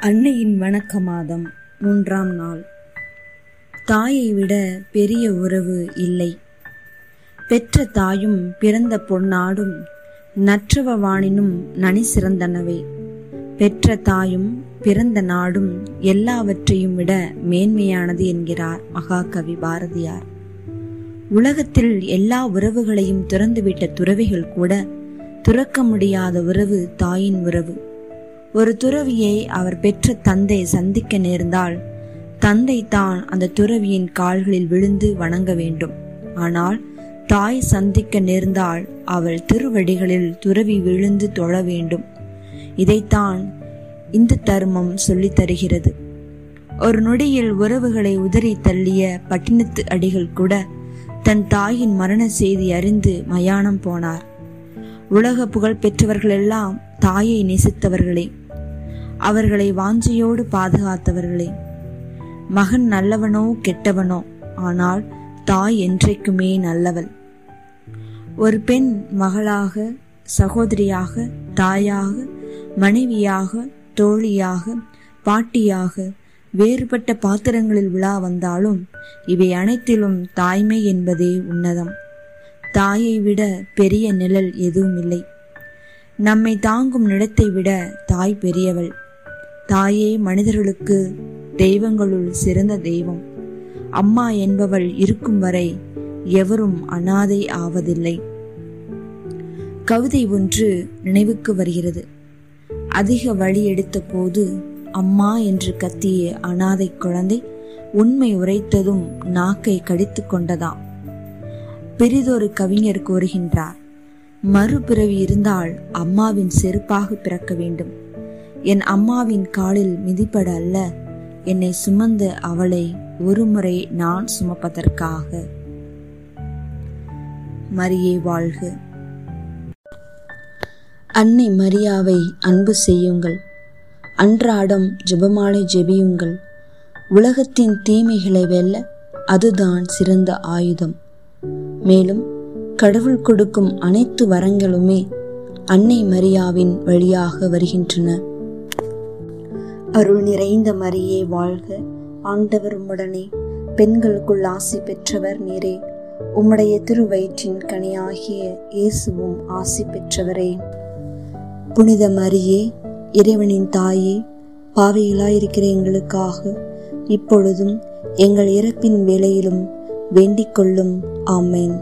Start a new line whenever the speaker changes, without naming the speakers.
அன்னையின் வணக்க மாதம் மூன்றாம் நாள். தாயை விட பெரிய உறவு இல்லை. பெற்ற தாயும் பிறந்த பொன்னாடும் நற்றவ வாணினும் நனி சிறந்தனவே. பெற்ற தாயும் பிறந்த நாடும் எல்லாவற்றையும் விட மேன்மையானது என்கிறார் மகாகவி பாரதியார். உலகத்தில் எல்லா உறவுகளையும் துறந்துவிட்ட துறவிகள் கூட துறக்க முடியாத உறவு தாயின் உறவு. ஒரு துறவியை அவர் பெற்ற தந்தை சந்திக்க நேர்ந்தால் தந்தை தான் அந்த துறவியின் கால்களில் விழுந்து வணங்க வேண்டும். ஆனால் தாய் சந்திக்க நேர்ந்தால் அவள் திருவடிகளில் துறவி விழுந்து தொழ வேண்டும். இதைத்தான் இந்து தர்மம் சொல்லித் தருகிறது. ஒரு நொடியில் உறவுகளை உதறி தள்ளிய பட்டினத்து அடிகள் கூட தன் தாயின் மரண செய்தி அறிந்து மயானம் போனார். உலக புகழ் பெற்றவர்களெல்லாம் தாயை நேசித்தவர்களே அவர்களை வாஞ்சையோடு பாதுகாத்தவர்களே மகன் நல்லவனோ கெட்டவனோ ஆனால் தாய் என்றைக்குமே நல்லவள். ஒரு பெண் மகளாக சகோதரியாக தாயாக மனைவியாக தோழியாக பாட்டியாக வேறுபட்ட பாத்திரங்களில் விழா வந்தாலும் இவை அனைத்திலும் தாய்மை என்பதே உன்னதம். தாயை விட பெரிய நிழல் எதுவும் இல்லை நம்மை தாங்கும் நிலத்தை விட தாய் பெரியவள். தாயே மனிதர்களுக்கு தெய்வங்களுள் சிறந்த தெய்வம். அம்மா என்பவள் இருக்கும் வரை எவரும் அனாதை ஆவதில்லை. கவிதை ஒன்று நினைவுக்கு வருகிறது. அதிக வழி எடுத்த போது அம்மா என்று கத்திய அனாதை குழந்தை உண்மை உரைத்ததும் நாக்கை கடித்து கொண்டதாம். பெரிதொரு கவிஞர் கூறுகின்றார் மறுபிறவி இருந்தால் அம்மாவின் செருப்பாக பிறக்க வேண்டும். என் அம்மாவின் காலில் மிதிப்பட அல்ல. என்னை சுமந்த அவளை ஒருமுறை நான் சுமப்பதற்காக. மரியே வாழ்க. அன்னை மரியாவை அன்பு செய்யுங்கள். அன்றாடம் ஜெபமாலை ஜெபியுங்கள். உலகத்தின் தீமைகளை வெல்ல அதுதான் சிறந்த ஆயுதம். மேலும் கடவுள் கொடுக்கும் அனைத்து வரங்களுமே அன்னை மரியாவின் வழியாக வருகின்றன. அருள் நிறைந்த மரியே வாழ்க. ஆண்டவர் உம்முடனே. பெண்களுக்குள் ஆசி பெற்றவர் நீரே. உம்முடைய திருவயிற்றின் கனியாகிய இயேசுவும் ஆசி பெற்றவரே. புனித மரியே இறைவனின் தாயே பாவையிலாயிருக்கிற எங்களுக்காக இப்பொழுதும் எங்கள் இறப்பின் வேளையிலும் வேண்டிக் கொள்ளும் ஆமேன்.